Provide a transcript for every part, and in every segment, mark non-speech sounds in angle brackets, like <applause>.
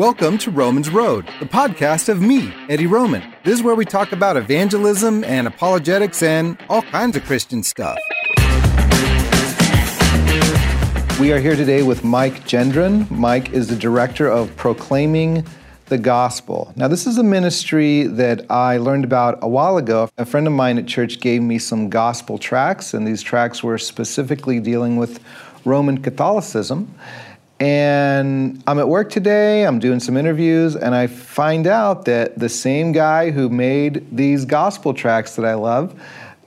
Welcome to Romans Road, the podcast of me, Eddie Roman. This is where we talk about evangelism and apologetics and all kinds of Christian stuff. We are here today with Mike Gendron. Mike is the director of Proclaiming the Gospel. Now, this is a ministry that I learned about a while ago. A friend of mine at church gave me some gospel tracts, and these tracts were specifically dealing with Roman Catholicism. And I'm at work today, I'm doing some interviews, and I find out that the same guy who made these gospel tracts that I love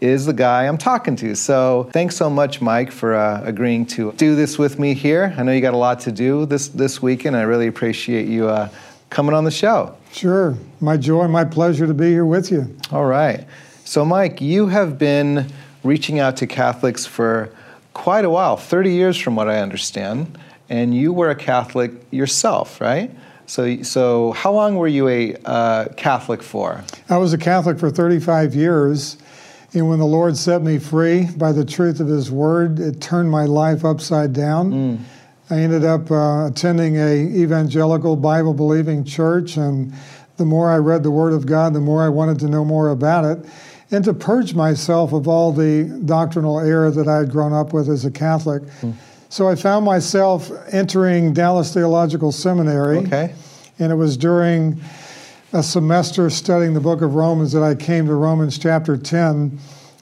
is the guy I'm talking to. So thanks so much, Mike, for uh, agreeing to do this with me here. I know you got a lot to do this, this weekend. I really appreciate you uh, coming on the show. Sure. My joy, my pleasure to be here with you. All right. So, Mike, you have been reaching out to Catholics for quite a while 30 years, from what I understand. And you were a Catholic yourself, right? So, so how long were you a uh, Catholic for? I was a Catholic for 35 years. And when the Lord set me free by the truth of His Word, it turned my life upside down. Mm. I ended up uh, attending a evangelical Bible believing church, and the more I read the Word of God, the more I wanted to know more about it, and to purge myself of all the doctrinal error that I had grown up with as a Catholic. Mm. So I found myself entering Dallas Theological Seminary, okay. and it was during a semester studying the book of Romans that I came to Romans chapter 10,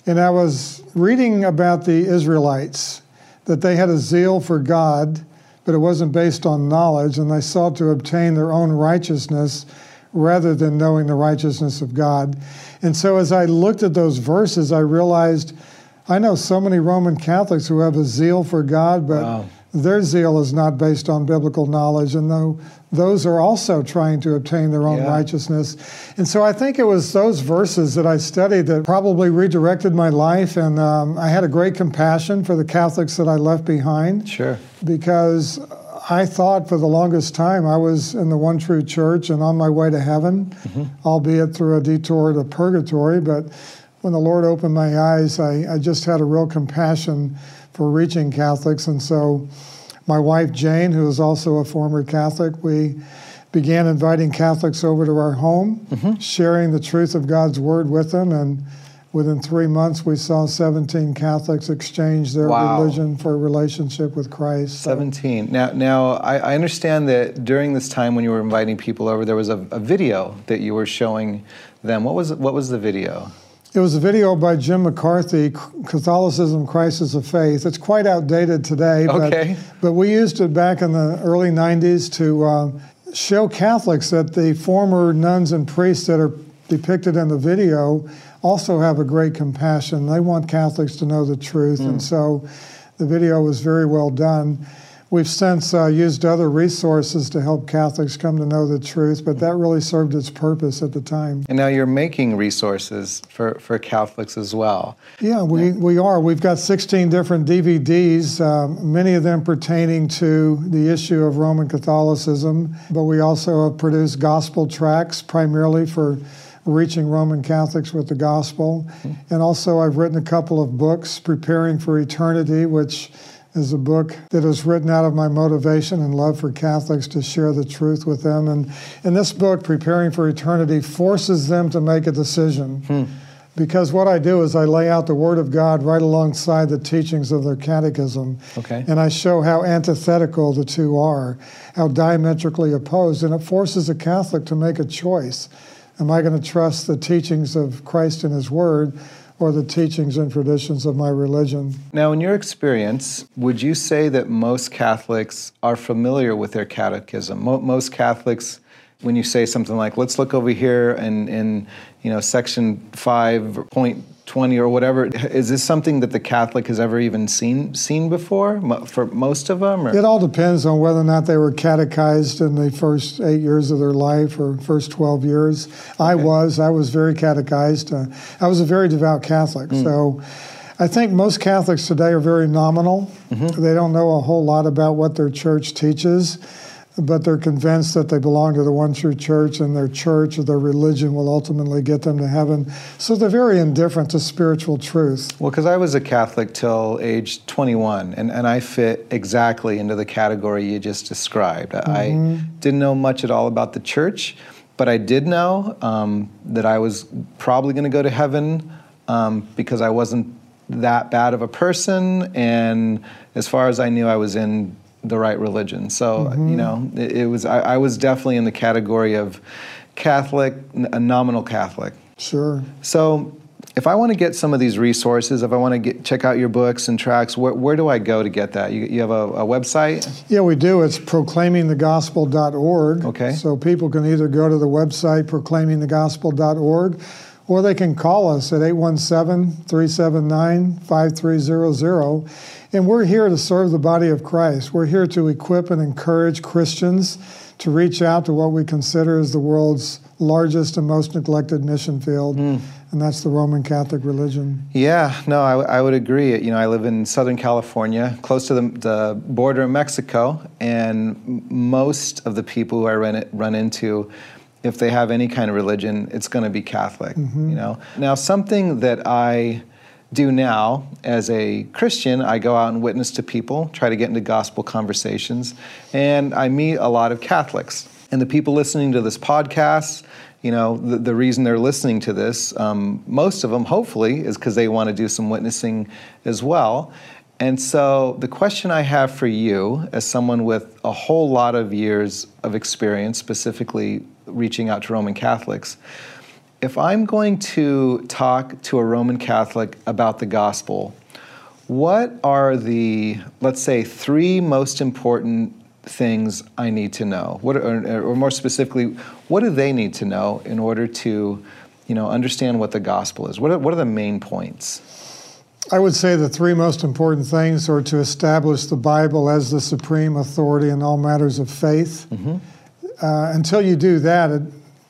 and I was reading about the Israelites, that they had a zeal for God, but it wasn't based on knowledge, and they sought to obtain their own righteousness rather than knowing the righteousness of God. And so as I looked at those verses, I realized I know so many Roman Catholics who have a zeal for God, but wow. their zeal is not based on biblical knowledge, and though those are also trying to obtain their own yeah. righteousness. And so I think it was those verses that I studied that probably redirected my life. And um, I had a great compassion for the Catholics that I left behind. Sure. Because I thought for the longest time I was in the one true church and on my way to heaven, mm-hmm. albeit through a detour to purgatory. But when the Lord opened my eyes, I, I just had a real compassion for reaching Catholics. And so my wife Jane, who is also a former Catholic, we began inviting Catholics over to our home, mm-hmm. sharing the truth of God's Word with them. And within three months, we saw 17 Catholics exchange their wow. religion for a relationship with Christ. 17. Now, now I, I, understand that during this time when you were inviting people over, there was a, a video that you were showing them. What was, what was the video? It was a video by Jim McCarthy, Catholicism, Crisis of Faith. It's quite outdated today, okay. but, but we used it back in the early 90s to uh, show Catholics that the former nuns and priests that are depicted in the video also have a great compassion. They want Catholics to know the truth, mm. and so the video was very well done. We've since uh, used other resources to help Catholics come to know the truth, but that really served its purpose at the time. And now you're making resources for, for Catholics as well. Yeah, we, we are. We've got 16 different DVDs, um, many of them pertaining to the issue of Roman Catholicism, but we also have produced gospel tracts primarily for reaching Roman Catholics with the gospel. Mm-hmm. And also, I've written a couple of books, Preparing for Eternity, which is a book that is written out of my motivation and love for Catholics to share the truth with them. And in this book, Preparing for Eternity, forces them to make a decision. Hmm. Because what I do is I lay out the Word of God right alongside the teachings of their catechism. Okay. And I show how antithetical the two are, how diametrically opposed. And it forces a Catholic to make a choice. Am I going to trust the teachings of Christ and His Word? Or the teachings and traditions of my religion. Now, in your experience, would you say that most Catholics are familiar with their catechism? Most Catholics, when you say something like, let's look over here in, in you know, section 5.2 20 or whatever. Is this something that the Catholic has ever even seen seen before for most of them? Or? It all depends on whether or not they were catechized in the first eight years of their life or first 12 years. Okay. I was. I was very catechized. Uh, I was a very devout Catholic. Mm. So I think most Catholics today are very nominal. Mm-hmm. They don't know a whole lot about what their church teaches. But they're convinced that they belong to the one true church and their church or their religion will ultimately get them to heaven. So they're very indifferent to spiritual truth. Well, because I was a Catholic till age 21, and, and I fit exactly into the category you just described. Mm-hmm. I didn't know much at all about the church, but I did know um, that I was probably going to go to heaven um, because I wasn't that bad of a person, and as far as I knew, I was in the right religion. So mm-hmm. you know, it, it was I, I, was definitely in the category of Catholic, a nominal Catholic. Sure. So if I want to get some of these resources, if I want to get, check out your books and tracts, where, where do I go to get that? You, you have a, a, website? Yeah, we do. It's proclaimingthegospel.org. Okay. So people can either go to the website proclaimingthegospel.org or they can call us at 817 379 5300 and we're here to serve the body of Christ. We're here to equip and encourage Christians to reach out to what we consider as the world's largest and most neglected mission field, mm. and that's the Roman Catholic religion. Yeah, no, I, I, would agree. You know, I live in Southern California, close to the, the border of Mexico, and most of the people who I run, it, run into if they have any kind of religion, it's going to be Catholic. Mm-hmm. You know, now something that I do now as a Christian, I go out and witness to people, try to get into gospel conversations, and I meet a lot of Catholics. And the people listening to this podcast, you know, the, the reason they're listening to this, um, most of them, hopefully, is because they want to do some witnessing as well. And so, the question I have for you, as someone with a whole lot of years of experience, specifically reaching out to Roman Catholics, if I'm going to talk to a Roman Catholic about the gospel, what are the, let's say, three most important things I need to know? What, or, or, more specifically, what do they need to know in order to, you know, understand what the gospel is? What are, what are the main points? I would say the three most important things are to establish the Bible as the supreme authority in all matters of faith. Mm-hmm. Uh, until you do that, it,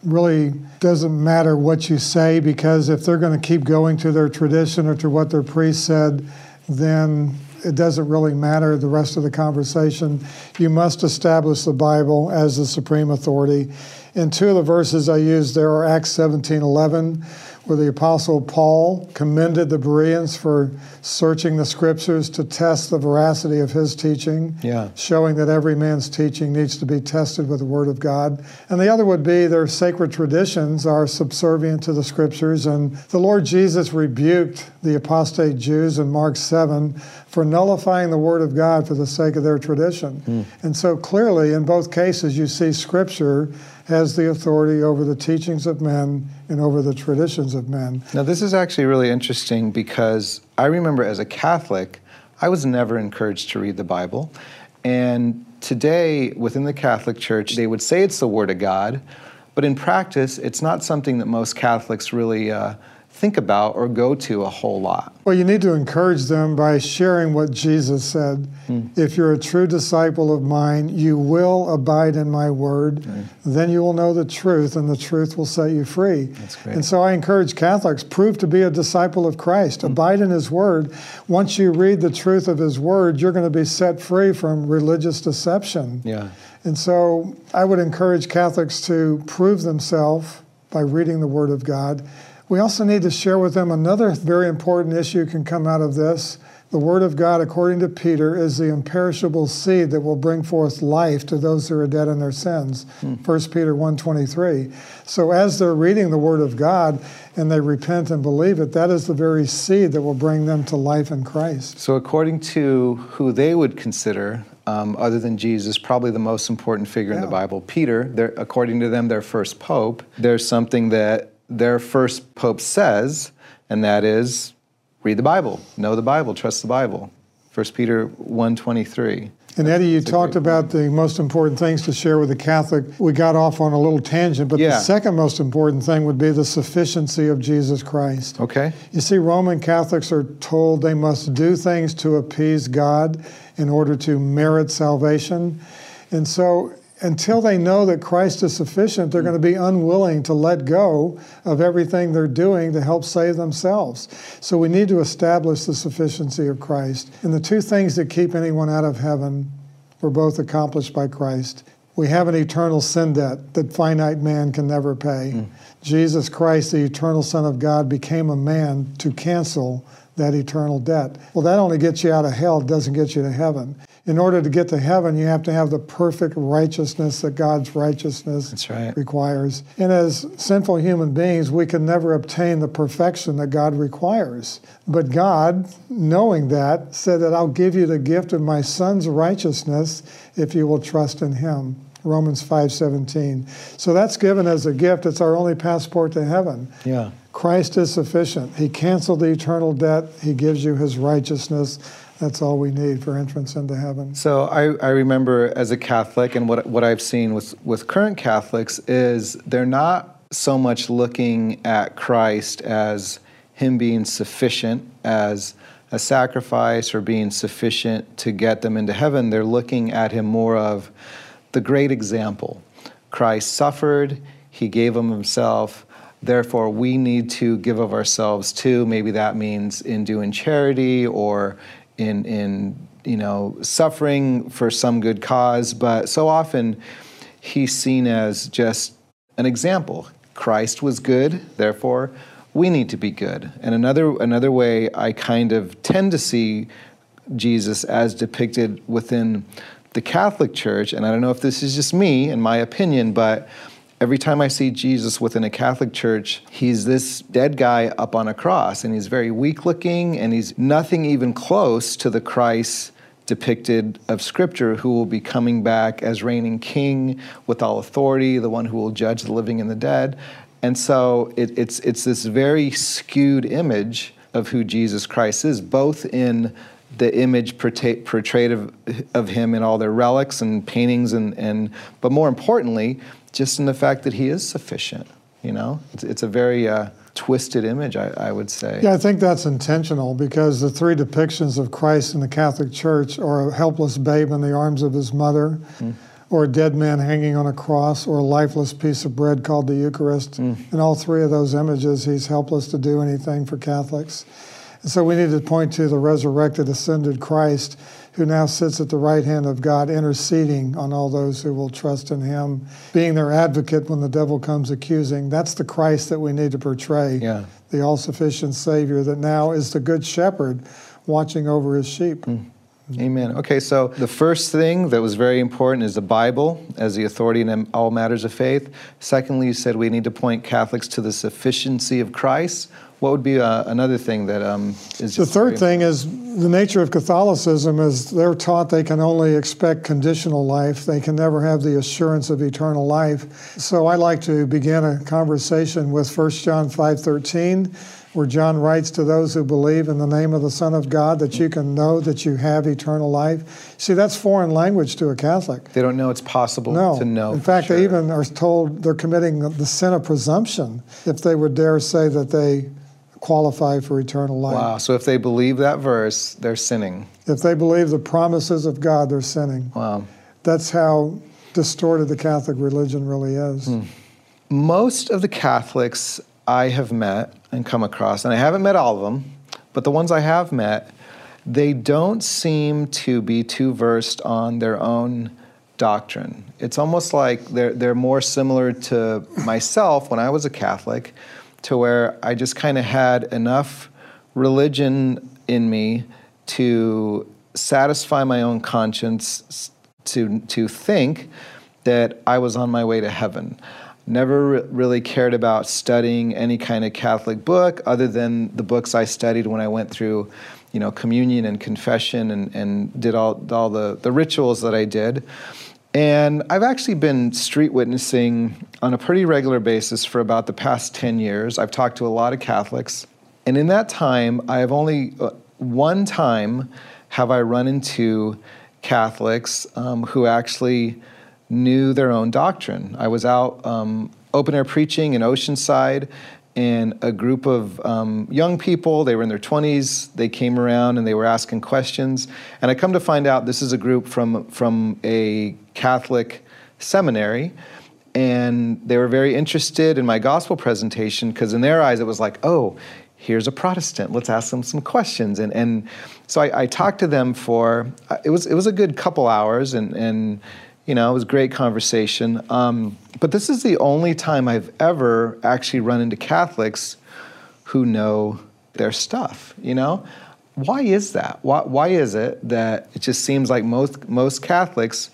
really doesn't matter what you say because if they're going to keep going to their tradition or to what their priest said, then it doesn't really matter the rest of the conversation. You must establish the Bible as the supreme authority. In two of the verses I used there are Acts 17 11 where the Apostle Paul commended the Bereans for searching the scriptures to test the veracity of his teaching, yeah. showing that every man's teaching needs to be tested with the Word of God. And the other would be their sacred traditions are subservient to the scriptures. And the Lord Jesus rebuked the apostate Jews in Mark 7 for nullifying the Word of God for the sake of their tradition. Mm. And so clearly, in both cases, you see Scripture has the authority over the teachings of men and over the traditions of men. Now, this is actually really interesting because I remember as a Catholic, I was never encouraged to read the Bible. And today, within the Catholic Church, they would say it's the Word of God, but in practice, it's not something that most Catholics really. Uh, think about or go to a whole lot. Well, you need to encourage them by sharing what Jesus said. Hmm. If you're a true disciple of mine, you will abide in my word. Then you will know the truth, and the truth will set you free. That's great. And so I encourage Catholics prove to be a disciple of Christ. Hmm. Abide in his word. Once you read the truth of his word, you're going to be set free from religious deception. Yeah. And so I would encourage Catholics to prove themselves by reading the word of God we also need to share with them another very important issue can come out of this. The Word of God, according to Peter, is the imperishable seed that will bring forth life to those who are dead in their sins. Hmm. 1 Peter 1.23. So as they're reading the Word of God and they repent and believe it, that is the very seed that will bring them to life in Christ. So according to who they would consider um, other than Jesus, probably the most important figure yeah. in the Bible, Peter, according to them, their first pope, there's something that their first pope says, and that is read the Bible, know the Bible, trust the Bible. 1 Peter 1.23. And Eddie, you talked about the most important things to share with the Catholic. We got off on a little tangent, but yeah. the second most important thing would be the sufficiency of Jesus Christ. Okay. You see, Roman Catholics are told they must do things to appease God in order to merit salvation. And so until they know that Christ is sufficient, they're going to be unwilling to let go of everything they're doing to help save themselves. So we need to establish the sufficiency of Christ. And the two things that keep anyone out of heaven were both accomplished by Christ We have an eternal sin debt that finite man can never pay. Mm. Jesus Christ, the eternal Son of God, became a man to cancel that eternal debt. Well, that only gets you out of hell, it doesn't get you to heaven. In order to get to heaven, you have to have the perfect righteousness that God's righteousness right. requires. And as sinful human beings, we can never obtain the perfection that God requires. But God, knowing that, said that I'll give you the gift of my son's righteousness if you will trust in him. Romans 5:17. So that's given as a gift. It's our only passport to heaven. Yeah. Christ is sufficient. He canceled the eternal debt. He gives you his righteousness. That's all we need for entrance into heaven. So I, I remember as a Catholic, and what, what I've seen with, with current Catholics is they're not so much looking at Christ as him being sufficient as a sacrifice or being sufficient to get them into heaven. They're looking at him more of the great example. Christ suffered, he gave him himself. Therefore, we need to give of ourselves too. Maybe that means in doing charity or in, in you know, suffering for some good cause. But so often, he's seen as just an example. Christ was good, therefore, we need to be good. And another, another way I kind of tend to see Jesus as depicted within the Catholic Church, and I don't know if this is just me and my opinion, but every time I see Jesus within a Catholic church, he's this dead guy up on a cross, and he's very weak looking, and he's nothing even close to the Christ depicted of Scripture who will be coming back as reigning king with all authority, the one who will judge the living and the dead. And so it, it's, it's this very skewed image of who Jesus Christ is, both in the image portrayed of, of him in all their relics and paintings, and, and but more importantly, just in the fact that he is sufficient. You know, it's, it's a very uh, twisted image, I, I, would say. Yeah, I think that's intentional because the three depictions of Christ in the Catholic Church are a helpless babe in the arms of his mother, mm. or a dead man hanging on a cross, or a lifeless piece of bread called the Eucharist. Mm. In all three of those images, he's helpless to do anything for Catholics. And so we need to point to the resurrected, ascended Christ who now sits at the right hand of God, interceding on all those who will trust in him, being their advocate when the devil comes accusing. That's the Christ that we need to portray. Yeah. The all sufficient Savior that now is the good shepherd watching over his sheep. Mm. Amen. Okay, so the first thing that was very important is the Bible as the authority in all matters of faith. Secondly, you said we need to point Catholics to the sufficiency of Christ. What would be uh, another thing that um, is the third thing is the nature of Catholicism is they're taught they can only expect conditional life. They can never have the assurance of eternal life. So I like to begin a conversation with 1 John 5:13 where John writes to those who believe in the name of the Son of God that you can know that you have eternal life. See, that's foreign language to a Catholic. They don't know it's possible no. to know. In fact, sure. they even are told they're committing the sin of presumption if they would dare say that they qualify for eternal life. Wow. So if they believe that verse, they're sinning. If they believe the promises of God, they're sinning. Wow. That's how distorted the Catholic religion really is. Hmm. Most of the Catholics I have met and come across, and I haven't met all of them, but the ones I have met, they don't seem to be too versed on their own doctrine. It's almost like they're, they're more similar to myself when I was a Catholic to where I just kind of had enough religion in me to satisfy my own conscience to to think that I was on my way to heaven. Never re- really cared about studying any kind of Catholic book other than the books I studied when I went through, you know, communion and confession and, and did all, all the, the rituals that I did. And I've actually been street witnessing on a pretty regular basis for about the past 10 years. I've talked to a lot of Catholics. And in that time, I have only uh, one time have I run into Catholics um, who actually knew their own doctrine. I was out um, open air preaching in Oceanside, and a group of um, young people, they were in their 20s, they came around and they were asking questions. And I come to find out this is a group from, from a Catholic seminary. And they were very interested in my gospel presentation because, in their eyes, it was like, oh, here's a Protestant. Let's ask them some questions. And, and so I, I talked to them for, uh, it was, it was a good couple hours. And, and You know, it was a great conversation. Um, but this is the only time I've ever actually run into Catholics who know their stuff, you know? Why is that? Why, why is it that it just seems like most, most Catholics,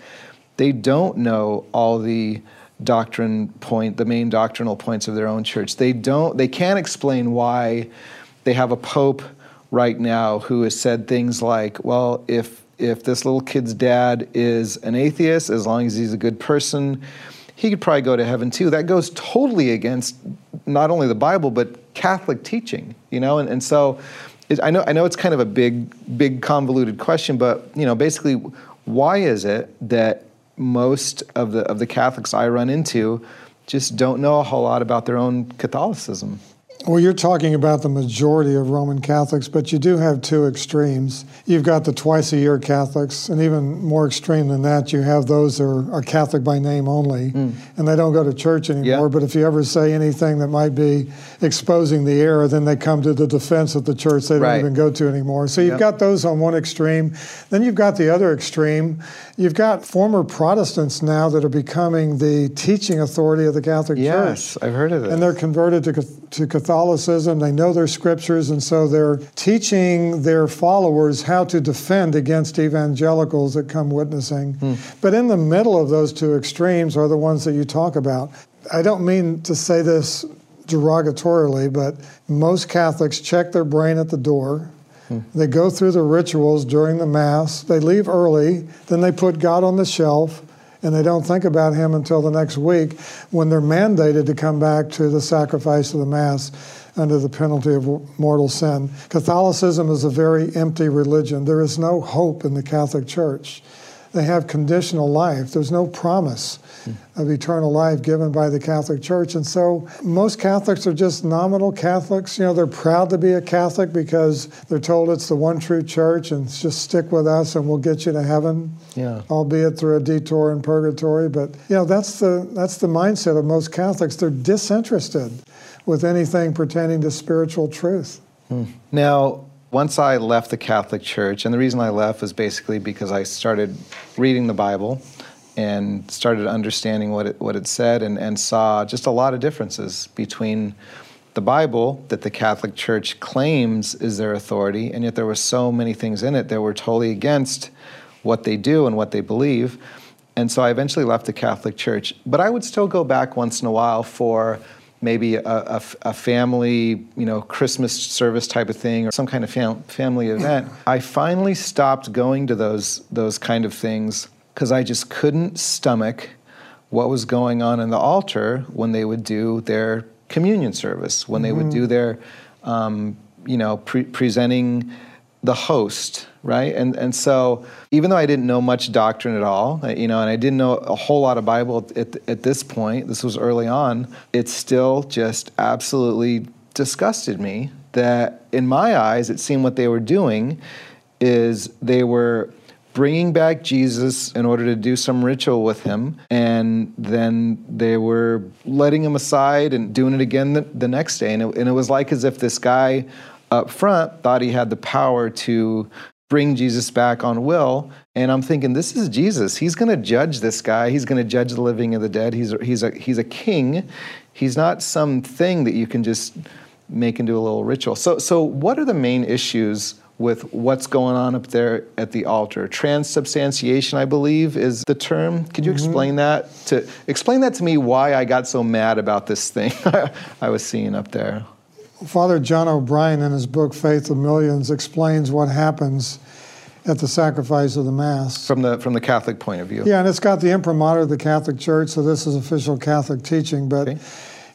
they don't know all the doctrine point, the main doctrinal points of their own church. They don't, they can't explain why they have a pope right now who has said things like, well, if if this little kid's dad is an atheist, as long as he's a good person, he could probably go to heaven too. That goes totally against not only the Bible but Catholic teaching, you know. And, and so, it, I know I know it's kind of a big, big convoluted question, but you know, basically, why is it that most of the of the Catholics I run into just don't know a whole lot about their own Catholicism? Well, you're talking about the majority of Roman Catholics, but you do have two extremes. You've got the twice a year Catholics, and even more extreme than that, you have those that are, are Catholic by name only, mm. and they don't go to church anymore. Yeah. But if you ever say anything that might be exposing the error, then they come to the defense of the church they don't right. even go to anymore. So you've yep. got those on one extreme. Then you've got the other extreme. You've got former Protestants now that are becoming the teaching authority of the Catholic yes, Church. Yes, I've heard of it. And they're converted to, to Catholicism. They know their scriptures, and so they're teaching their followers how to defend against evangelicals that come witnessing. Hmm. But in the middle of those two extremes are the ones that you talk about. I don't mean to say this derogatorily, but most Catholics check their brain at the door. Hmm. They go through the rituals during the Mass. They leave early. Then they put God on the shelf and they don't think about Him until the next week when they're mandated to come back to the sacrifice of the Mass under the penalty of mortal sin. Catholicism is a very empty religion. There is no hope in the Catholic Church. They have conditional life. There's no promise of eternal life given by the Catholic Church. And so most Catholics are just nominal Catholics. You know, they're proud to be a Catholic because they're told it's the one true church and just stick with us and we'll get you to heaven. Yeah. Albeit through a detour in purgatory. But you know, that's the that's the mindset of most Catholics. They're disinterested with anything pertaining to spiritual truth. Hmm. Now, once I left the Catholic Church, and the reason I left was basically because I started reading the Bible and started understanding what it, what it said and, and saw just a lot of differences between the Bible that the Catholic Church claims is their authority, and yet there were so many things in it that were totally against what they do and what they believe. And so I eventually left the Catholic Church. But I would still go back once in a while for maybe a, a, a, family, you know, Christmas service type of thing or some kind of fam- family event. <clears throat> I finally stopped going to those those kind of things because I just couldn't stomach what was going on in the altar when they would do their communion service, when mm-hmm. they would do mm-hmm. their, um, you know, pre- presenting the host, right? And and so even though I didn't know much doctrine at all, uh, you know, and I didn't know a whole lot of Bible at, at this point, this was early on, it still just absolutely disgusted me that in my eyes it seemed what they were doing is they were bringing back Jesus in order to do some ritual with him. And then they were letting him aside and doing it again the, the next day. And it, and it was like as if this guy up front thought he had the power to bring Jesus back on will. And I'm thinking, this is Jesus. He's going to judge this guy. He's going to judge the living and the dead. He's, he's, a, he's a king. He's not some thing that you can just make into a little ritual. So, so what are the main issues with what's going on up there at the altar? Transubstantiation, I believe, is the term. Could you mm-hmm. explain that to explain that to me? Why I got so mad about this thing <laughs> I was seeing up there. Father John O'Brien, in his book Faith of Millions, explains what happens at the sacrifice of the Mass. From the, from the Catholic point of view. Yeah, and it's got the imprimatur of the Catholic Church, so this is official Catholic teaching. But okay.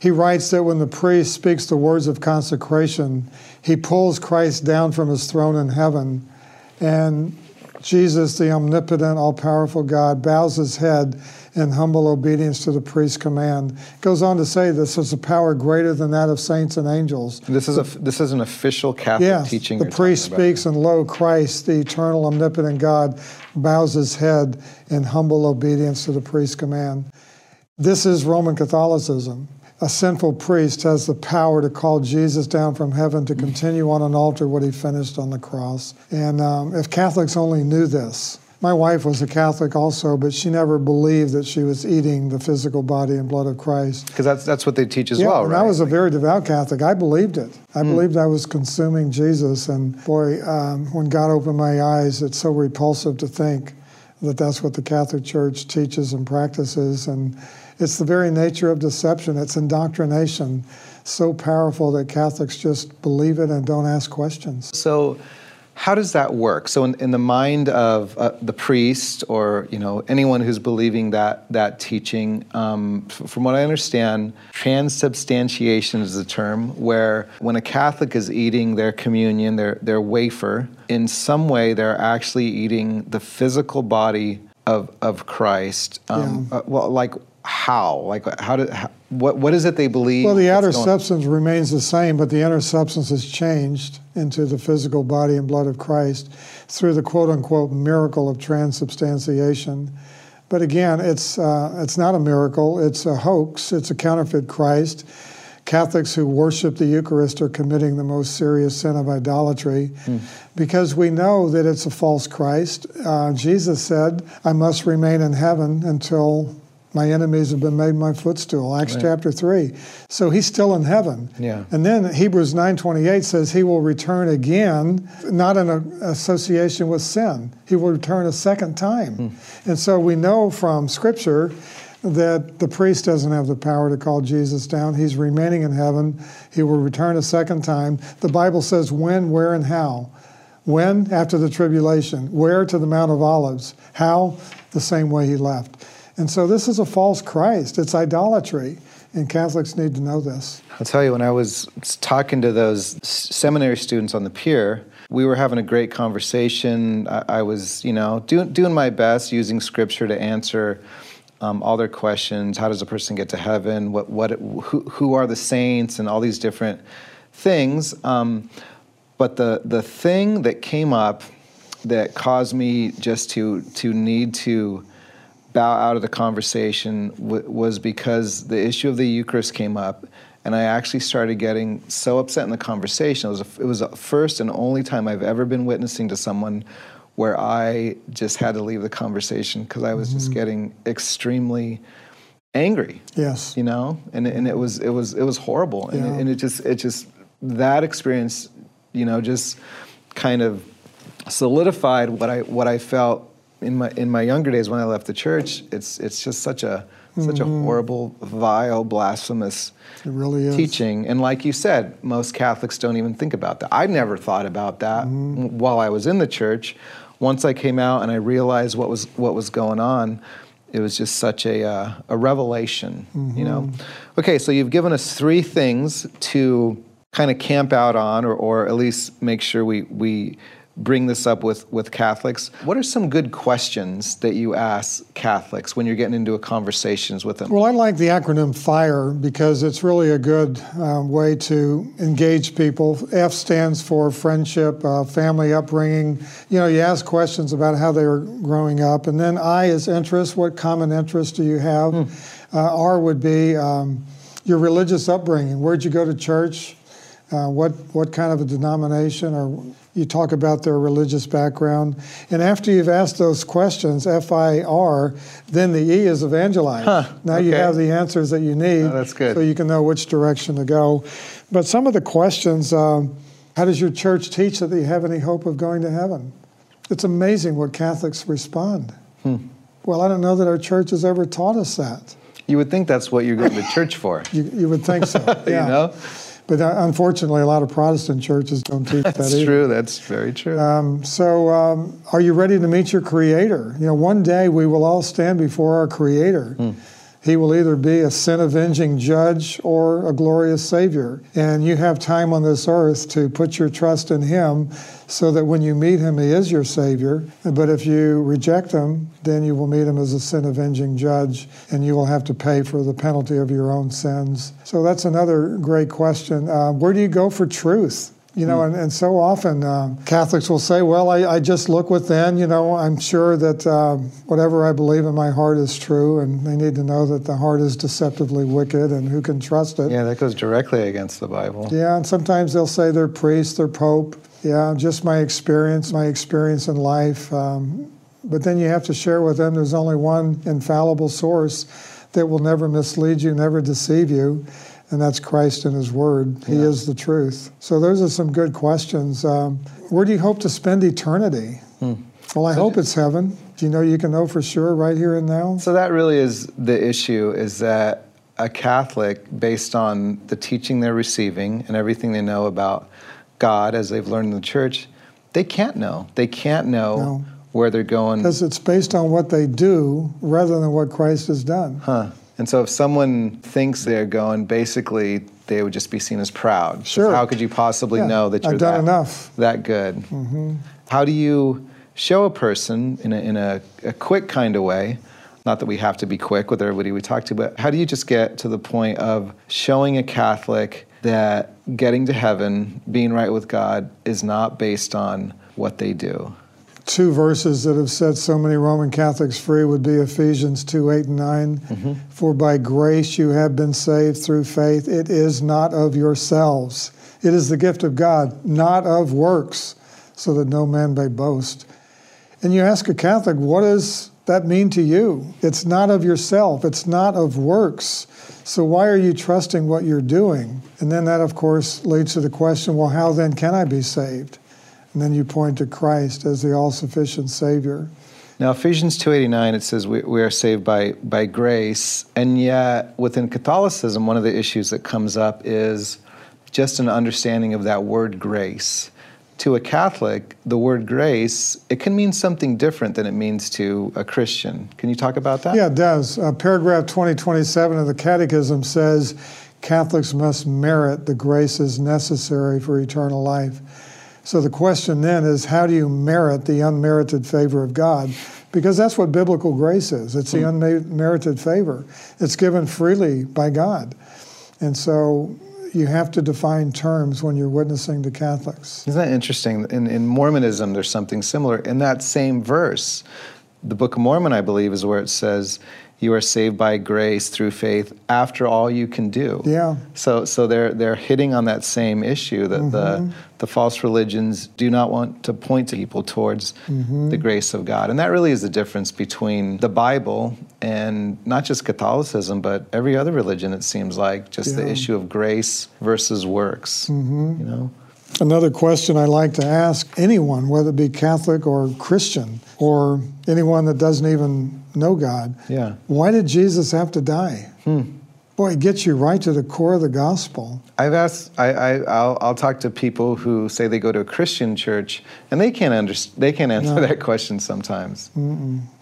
he writes that when the priest speaks the words of consecration, he pulls Christ down from his throne in heaven, and Jesus, the omnipotent, all powerful God, bows his head in humble obedience to the priest's command. Goes on to say this is a power greater than that of saints and angels. This is a this is an official Catholic yes, teaching. The priest speaks, and lo, Christ, the eternal, omnipotent God, bows his head in humble obedience to the priest's command. This is Roman Catholicism a sinful priest has the power to call Jesus down from heaven to continue on an altar what he finished on the cross. And um, if Catholics only knew this, My wife was a Catholic also, but she never believed that she was eating the physical body and blood of Christ. Because that's that's what they teach as yeah, well, and right? I was a very devout Catholic. I believed it. I believed I was consuming Jesus. And boy, um, when God opened my eyes, it's so repulsive to think that that's what the Catholic Church teaches and practices. And it's the very nature of deception. It's indoctrination, so powerful that Catholics just believe it and don't ask questions. So, how does that work? So, in, in the mind of uh, the priest or you know anyone who's believing that that teaching, um, f- from what I understand, transubstantiation is the term where when a Catholic is eating their communion, their their wafer, in some way they're actually eating the physical body of of Christ. Um, Yeah. uh, well, like how? Like how did? How, what what is it they believe? Well, the outer substance remains the same, but the inner substance is changed into the physical body and blood of Christ through the quote unquote miracle of transubstantiation. But again, it's, uh, it's not a miracle, it's a hoax, it's a counterfeit Christ. Catholics who worship the Eucharist are committing the most serious sin of idolatry because we know that it's a false Christ. Uh, Jesus said, I must remain in heaven until my enemies have been made my footstool. Acts chapter 3 so he's still in heaven. Yeah. and then hebrews 9.28 says he will return again not in a, association with sin. He will return a second time. Hmm. And so we know from scripture that the priest doesn't have the power to call jesus down. He's remaining in heaven. He will return a second time. The bible says when where and how. When? After the tribulation. Where? To the mount of olives. How? The same way he left and so this is a false Christ. It's idolatry. And Catholics need to know this. I'll tell you, when I was talking to those seminary students on the pier, we were having a great conversation. I, I was, you know, doing, doing my best using scripture to answer um, all their questions. How does a person get to heaven? What, what, who, who are the saints? And all these different things. Um, but the, the thing that came up that caused me just to, to need to bow out of the conversation w- was because the issue of the Eucharist came up, and I actually started getting so upset in the conversation. It was a, it was the first and only time I've ever been witnessing to someone where I just had to leave the conversation because I was just mm-hmm. getting extremely angry Yes. you know and, and it was it was it was horrible and, Yeah. it, and it just it just that experience you know just kind of solidified what i what i felt in my in my younger days when i left the church it's it's just such a such a horrible vile blasphemous It really is. teaching and like you said most catholics don't even think about that i never thought about that Mm-hmm. while i was in the church once i came out and i realized what was what was going on it was just such a, uh, a revelation you know Mm-hmm. okay so you've given us three things to kind of camp out on or, or at least make sure we, we bring this up with, with Catholics. What are some good questions that you ask Catholics when you're getting into a conversations with them? Well, I like the acronym FIRE because it's really a good um, way to engage people. F stands for friendship, uh, family upbringing. You know, you ask questions about how they were growing up. And then I is interest. What common interests do you have? Uh, R would be um, your religious upbringing. Where'd you go to church? Uh, what what kind of a denomination or you talk about their religious background. And after you've asked those questions f-i-r then the e is evangelize now you have the answers that you need Oh, that's good. so you can know which direction to go. But some of the questions um, how does your church teach that you have any hope of going to heaven? It's amazing what catholics respond. Hmm. well i don't know that our church has ever taught us that. You would think that's what you're going to church for. you, you would think so. <laughs> Yeah. You know? But uh, unfortunately a lot of protestant churches don't teach that That's true. That's very true. Um, so, um, are you ready to meet your Creator? You know, one day we will all stand before our Creator. He will either be a sin avenging judge or a glorious Savior. And you have time on this earth to put your trust in Him so that when you meet Him, He is your Savior. But if you reject Him, then you will meet Him as a sin avenging judge and you will have to pay for the penalty of your own sins. So, that's another great question. Uh, where do you go for truth? You know, and, and so often um, Catholics will say, well, I, I just look within, you know, I'm sure that um, whatever I believe in my heart is true, and they need to know that the heart is deceptively wicked and who can trust it. yeah, that goes directly against the Bible. Yeah, and sometimes they'll say they're priest, their pope. Yeah, just my experience, my experience in life. Um, but then you have to share with them there's only one infallible source that will never mislead you, never deceive you, and that's Christ and His Word. He Yeah. is the truth. So those are some good questions. Um, where do you hope to spend eternity? Hmm. Well, I hope it's heaven. Do you know you can know for sure right here and now? So that really is the issue is that a Catholic, based on the teaching they're receiving and everything they know about God as they've learned in the church, they can't know. They can't know No. where they're going. Because it's based on what they do rather than what Christ has done. Huh. And so if someone thinks they're going, basically they would just be seen as proud. Sure. How could you possibly Yeah, know that you're I've done that, enough. that good? Mm-hmm. How do you show a person in a, in a, a quick kind of way? Not that we have to be quick with everybody we talk to, but how do you just get to the point of showing a Catholic that getting to heaven, being right with God, is not based on what they do? Two verses that have set so many Roman Catholics free would be Ephesians 2 8 and 9. Mm-hmm. For by grace you have been saved through faith. It is not of yourselves, it is the gift of God, not of works, so that no man may boast. And you ask a Catholic, what does that mean to you? It's not of yourself, it's not of works. So why are you trusting what you're doing? And then that, of course, leads to the question well, how then can I be saved? And then you point to Christ as the all sufficient Savior. Now, Ephesians 2.89, it says we, we are saved by, by grace. And yet, within Catholicism, one of the issues that comes up is just an understanding of that word grace. To a Catholic, the word grace, it can mean something different than it means to a Christian. Can you talk about that? Yeah, it does. Uh, paragraph 2027 of the Catechism says Catholics must merit the graces necessary for eternal life. So the question then is how do you merit the unmerited favor of God? Because that's what biblical grace is it's the hmm. unmerited favor. It's given freely by God. And so you have to define terms when you're witnessing to Catholics. Isn't that interesting? In, in Mormonism, there's something similar. In that same verse, the Book of Mormon, I believe, is where it says, "You are saved by grace through faith after all you can do." Yeah. So, so they're they're hitting on that same issue that the mm-hmm. the false religions do not want to point to people towards mm-hmm. the grace of God, and that really is the difference between the Bible and not just Catholicism, but every other religion. It seems like just the issue of grace versus works. Mm-hmm. You know. Another question I like to ask anyone, whether it be Catholic or Christian or anyone that doesn't even know God, Yeah. why did Jesus have to die? Hmm. Boy, it gets you right to the core of the gospel. I've asked. I, I I'll, I'll talk to people who say they go to a Christian church, and they can't under, They can't answer No. <laughs> that question sometimes.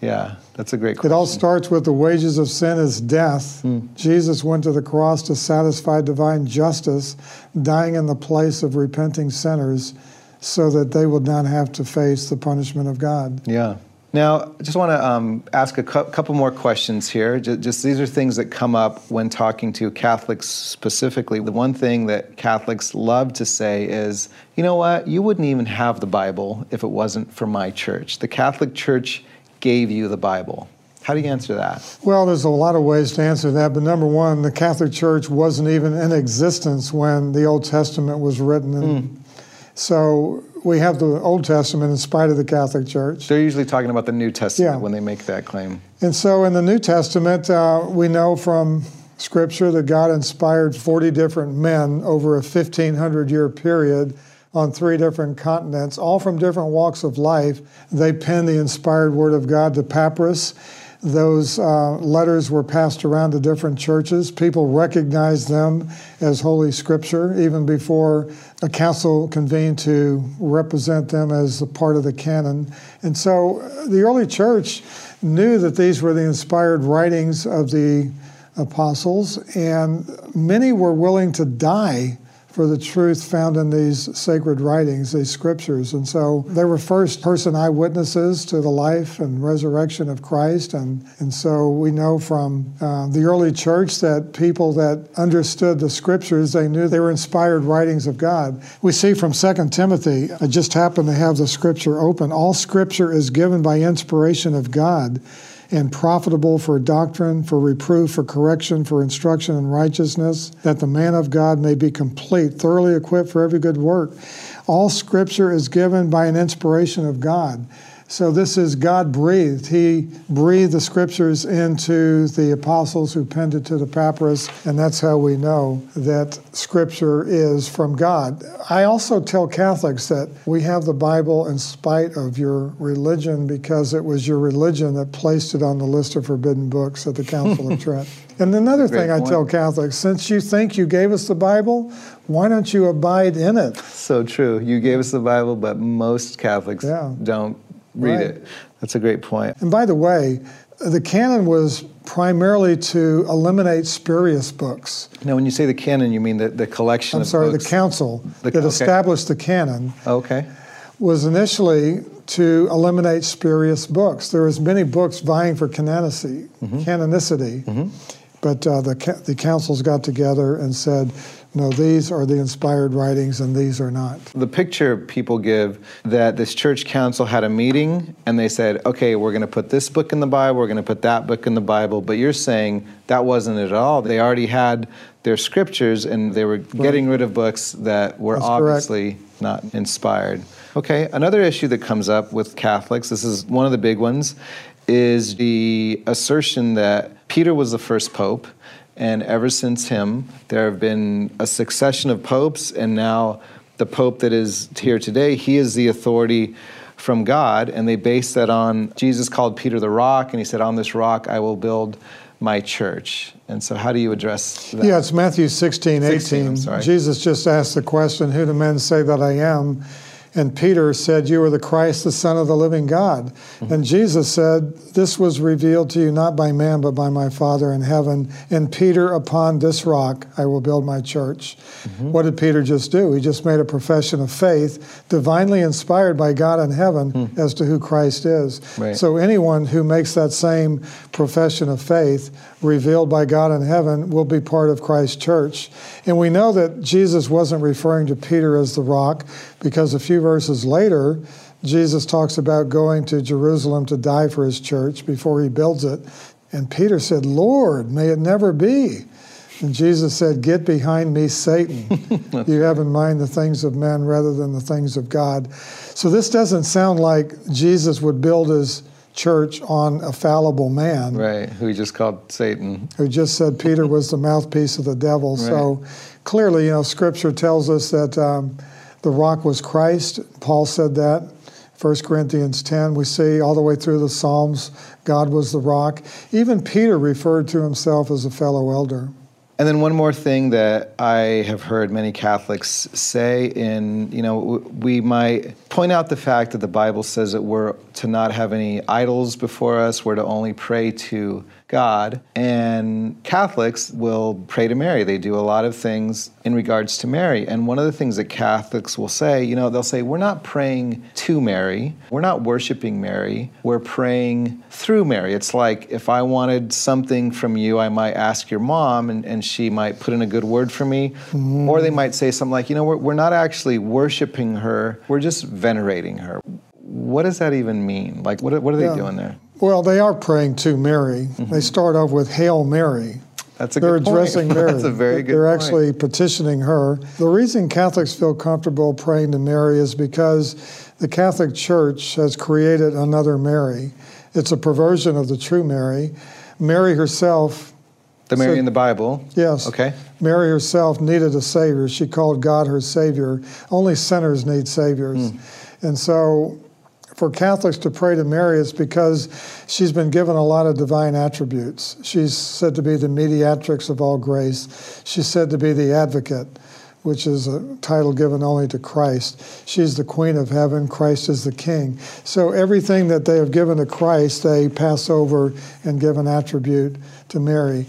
Yeah, that's a great question. It all starts with the wages of sin is death. Hmm. Jesus went to the cross to satisfy divine justice, dying in the place of repenting sinners so that they would not have to face the punishment of God. Yeah. Now, I just want to um, ask a cou- couple more questions here. Just, just these are things that come up when talking to Catholics specifically. The one thing that Catholics love to say is, you know what, you wouldn't even have the Bible if it wasn't for my church. The Catholic Church gave you the Bible. How do you answer that? Well, there's a lot of ways to answer that, but number one, the Catholic Church wasn't even in existence when the Old Testament was written. And So we have the Old Testament in spite of the Catholic Church. They're usually talking about the New Testament Yeah. when they make that claim. And so in the New Testament, uh, we know from Scripture that God inspired 40 different men over a 1,500 year period on three different continents, all from different walks of life. They penned the inspired Word of God to papyrus. Those uh, letters were passed around to different churches. People recognized them as Holy Scripture even before a council convened to represent them as a part of the canon. And so uh, the early church knew that these were the inspired writings of the apostles, and many were willing to die for the truth found in these sacred writings, these scriptures. And so they were first person eyewitnesses to the life and resurrection of Christ. And, and so we know from uh, the early church that people that understood the scriptures, they knew they were inspired writings of God. We see from 2 Timothy, I just happen to have the scripture open. All scripture is given by inspiration of God and profitable for doctrine, for reproof, for correction, for instruction in righteousness, that the man of God may be complete, thoroughly equipped for every good work. All scripture is given by an inspiration of God. So this is God breathed. He breathed the scriptures into the apostles who penned it to the papyrus, and that's how we know that scripture is from God. I also tell Catholics that we have the Bible in spite of your religion because it was your religion that placed it on the list of forbidden books at the Council of <laughs> Trent. And another Great thing I tell Catholics, since you think you gave us the Bible, why don't you abide in it? So true. You gave us the Bible, but most Catholics Yeah. don't read Right. it. That's a great point. And by the way, the canon was primarily to eliminate spurious books. Now, when you say the canon, you mean the, the collection I'm sorry, books? the council The- that okay. established the canon Okay. was initially to eliminate spurious books. There was many books vying for canonicity, Mm-hmm. canonicity, but uh, the the councils got together and said, no, these are the inspired writings and these are not. The picture people give that this church council had a meeting and they said, okay, we're going to put this book in the Bible, we're going to put that book in the Bible, but you're saying that wasn't it at all. They already had their scriptures and they were getting rid of books that were That's correct. obviously not inspired. Okay, another issue that comes up with Catholics, this is one of the big ones, is the assertion that Peter was the first pope. And ever since him, there have been a succession of popes, and now the pope that is here today, he is the authority from God, and they base that on Jesus called Peter the rock, and he said, On this rock I will build my church. And so, how do you address that? Yeah, it's Matthew 16, 18. 16, I'm sorry. Jesus just asked the question, Who do men say that I am? And Peter said, You are the Christ, the Son of the living God. Mm-hmm. And Jesus said, This was revealed to you not by man, but by my Father in heaven. And Peter, upon this rock, I will build my church. Mm-hmm. What did Peter just do? He just made a profession of faith, divinely inspired by God in heaven as to who Christ is. Right. So anyone who makes that same profession of faith, revealed by God in heaven, will be part of Christ's church. And we know that Jesus wasn't referring to Peter as the rock because a few verses later, Jesus talks about going to Jerusalem to die for his church before he builds it. And Peter said, Lord, may it never be. And Jesus said, Get behind me, Satan. <laughs> you have in mind the things of men rather than the things of God. So this doesn't sound like Jesus would build his church on a fallible man Right, who he just called Satan. who just said Peter was the mouthpiece of the devil. <laughs> So clearly, you know, Scripture tells us that um, the rock was Christ. Paul said that. 1 Corinthians 10, we see all the way through the Psalms, God was the rock. Even Peter referred to himself as a fellow elder. And then one more thing that I have heard many Catholics say in, you know, we might point out the fact that the Bible says that we're to not have any idols before us, we're to only pray to God. And Catholics will pray to Mary. They do a lot of things in regards to Mary. And one of the things that Catholics will say, you know, they'll say, we're not praying to Mary, we're not worshiping Mary, we're praying through Mary. It's like if I wanted something from you, I might ask your mom, and, and she might put in a good word for me. Or they might say something like, you know, we're, we're not actually worshiping her, we're just venerating her. What does that even mean? Like, what, are- what are they Yeah. doing there? Well, they are praying to Mary. They start off with Hail Mary. That's a They're good point. addressing <laughs> Mary. That's a very good They're point. actually petitioning her. The reason Catholics feel comfortable praying to Mary is because the Catholic Church has created another Mary. It's a perversion of the true Mary. Mary herself, the Mary so- in the Bible. yes, Okay. Mary herself needed a Savior. She called God her Savior. Only sinners need Saviors. Hmm. And so for Catholics to pray to Mary is because she's been given a lot of divine attributes. She's said to be the mediatrix of all grace. She's said to be the advocate, which is a title given only to Christ. She's the queen of heaven. Christ is the king. So everything that they have given to Christ, they pass over and give an attribute to Mary.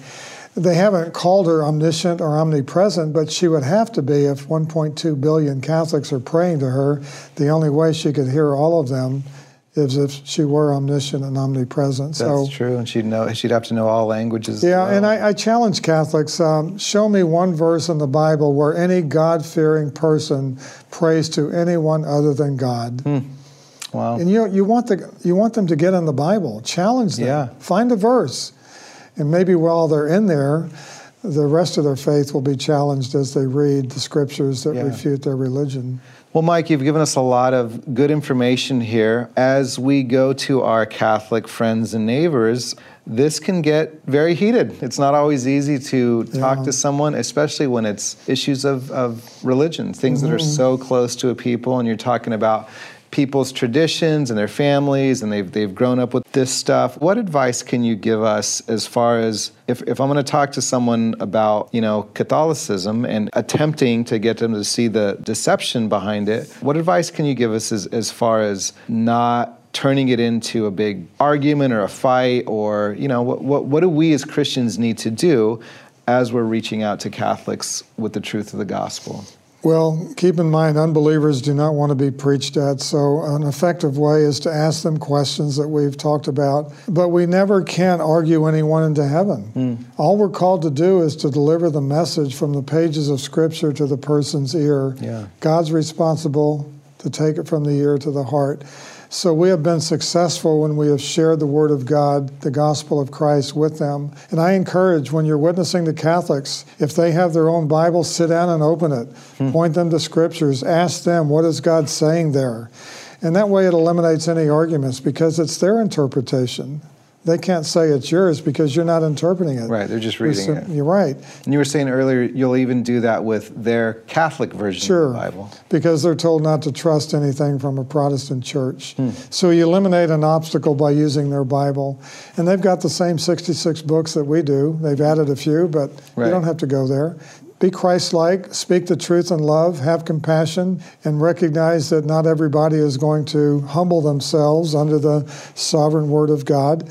They haven't called her omniscient or omnipresent, but she would have to be if 1.2 billion Catholics are praying to her. The only way she could hear all of them is if she were omniscient and omnipresent. That's so, true, and she'd know. She'd have to know all languages. yeah, well. and I, I challenge Catholics um, show me one verse in the Bible where any God fearing person prays to anyone other than God. Hmm. wow. And you, you, want the, you want them to get in the Bible, challenge them, Yeah. find a verse. And maybe while they're in there, the rest of their faith will be challenged as they read the scriptures that Yeah. refute their religion. Well, Mike, you've given us a lot of good information here. As we go to our Catholic friends and neighbors, this can get very heated. It's not always easy to talk Yeah. to someone, especially when it's issues of, of religion, things that are Mm-hmm. so close to a people, and you're talking about people's traditions and their families, and they've, they've grown up with this stuff. What advice can you give us as far as if, if I'm going to talk to someone about, you know, Catholicism and attempting to get them to see the deception behind it, what advice can you give us as, as far as not turning it into a big argument or a fight or, you know, what, what, what do we as Christians need to do as we're reaching out to Catholics with the truth of the gospel? Well, keep in mind, unbelievers do not want to be preached at, so an effective way is to ask them questions that we've talked about. But we never can argue anyone into heaven. Hmm. All we're called to do is to deliver the message from the pages of Scripture to the person's ear. Yeah. God's responsible to take it from the ear to the heart. So we have been successful when we have shared the Word of God, the gospel of Christ with them. And I encourage when you're witnessing to Catholics, if they have their own Bible, sit down and open it. Hmm. Point them to scriptures. Ask them, what is God saying there? And that way it eliminates any arguments because it's their interpretation. They can't say it's yours because you're not interpreting it. Right, they're just You're reading it. You're right. And you were saying earlier you'll even do that with their Catholic version Sure. of the Bible. Because they're told not to trust anything from a Protestant church. Hmm. So you eliminate an obstacle by using their Bible. And they've got the same 66 books that we do. They've added a few, but Right. you don't have to go there. Be Christ like, speak the truth in love, have compassion, and recognize that not everybody is going to humble themselves under the sovereign word of God.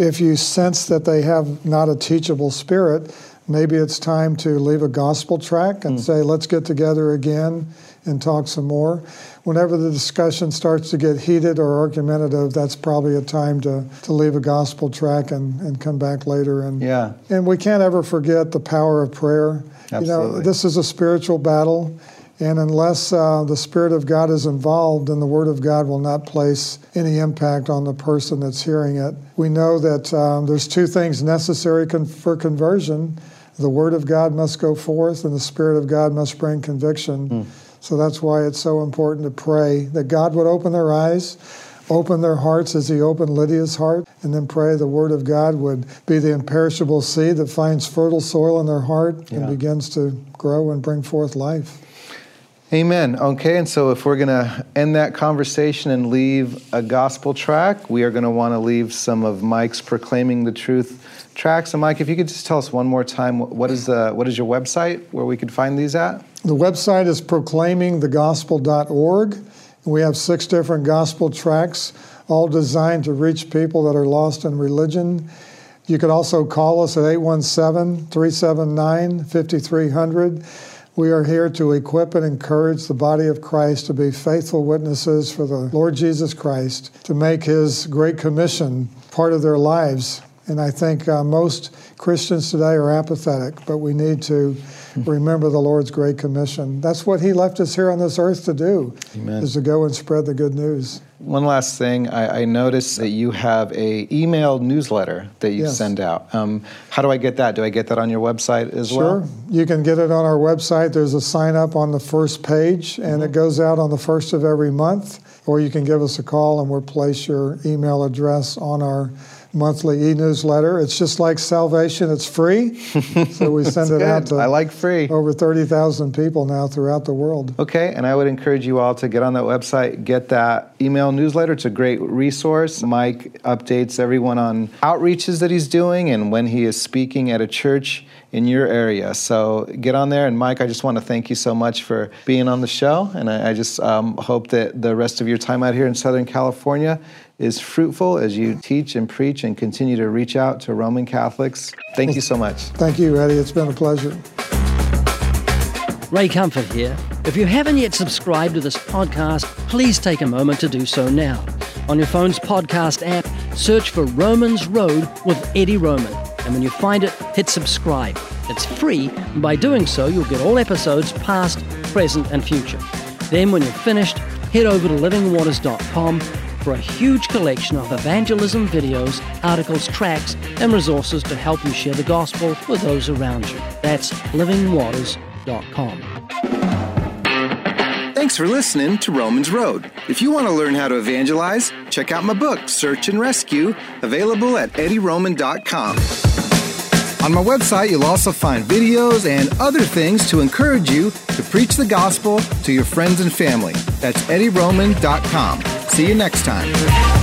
If you sense that they have not a teachable spirit, maybe it's time to leave a gospel tract and hmm. say, let's get together again and talk some more. Whenever the discussion starts to get heated or argumentative, that's probably a time to, to leave a gospel tract and, and come back later. And, Yeah. and we can't ever forget the power of prayer. You know, Absolutely. this is a spiritual battle. And unless uh, the Spirit of God is involved, then the Word of God will not place any impact on the person that's hearing it. We know that um, there's two things necessary con- for conversion the Word of God must go forth, and the Spirit of God must bring conviction. So that's why it's so important to pray that God would open their eyes, open their hearts as He opened Lydia's heart, and then pray the Word of God would be the imperishable seed that finds fertile soil in their heart Yeah. and begins to grow and bring forth life. Amen. Okay, and so if we're going to end that conversation and leave a gospel tract, we are going to want to leave some of Mike's proclaiming the truth tracts. And Mike, if you could just tell us one more time, what is the what is your website where we could find these at? The website is proclaimingthegospel.org. We have six different gospel tracts, all designed to reach people that are lost in religion. You could also call us at 817 379 5300. We are here to equip and encourage the body of Christ to be faithful witnesses for the Lord Jesus Christ, to make his great commission part of their lives. And I think uh, most Christians today are apathetic, but we need to remember the Lord's great commission. That's what he left us here on this earth to do, Amen. is to go and spread the good news. One last thing, I, I noticed that you have a email newsletter that you Yes. send out. Um, how do I get that? Do I get that on your website as Sure. well? Sure, you can get it on our website. There's a sign up on the first page, and it goes out on the first of every month. Or you can give us a call, and we'll place your email address on our monthly e newsletter. It's just like salvation, it's free. <laughs> so we send it out to I like free. over 30,000 people now throughout the world. Okay, and I would encourage you all to get on that website, get that email newsletter. It's a great resource. Mike updates everyone on outreaches that he's doing and when he is speaking at a church in your area. So get on there. And Mike, I just want to thank you so much for being on the show. And I, I just um, hope that the rest of your time out here in Southern California is fruitful as you teach and preach and continue to reach out to Roman Catholics. Thank you so much. Thank you, Eddie. It's been a pleasure. Ray Comfort here. If you haven't yet subscribed to this podcast, please take a moment to do so now. On your phone's podcast app, search for Romans Road with Eddie Roman. And when you find it, hit subscribe. It's free, and by doing so, you'll get all episodes past, present, and future. Then, when you're finished, head over to livingwaters.com for a huge collection of evangelism videos, articles, tracts, and resources to help you share the gospel with those around you. That's livingwaters.com. Thanks for listening to Romans Road. If you want to learn how to evangelize, check out my book, Search and Rescue, available at eddieroman.com. On my website, you'll also find videos and other things to encourage you to preach the gospel to your friends and family. That's eddieroman.com. See you next time.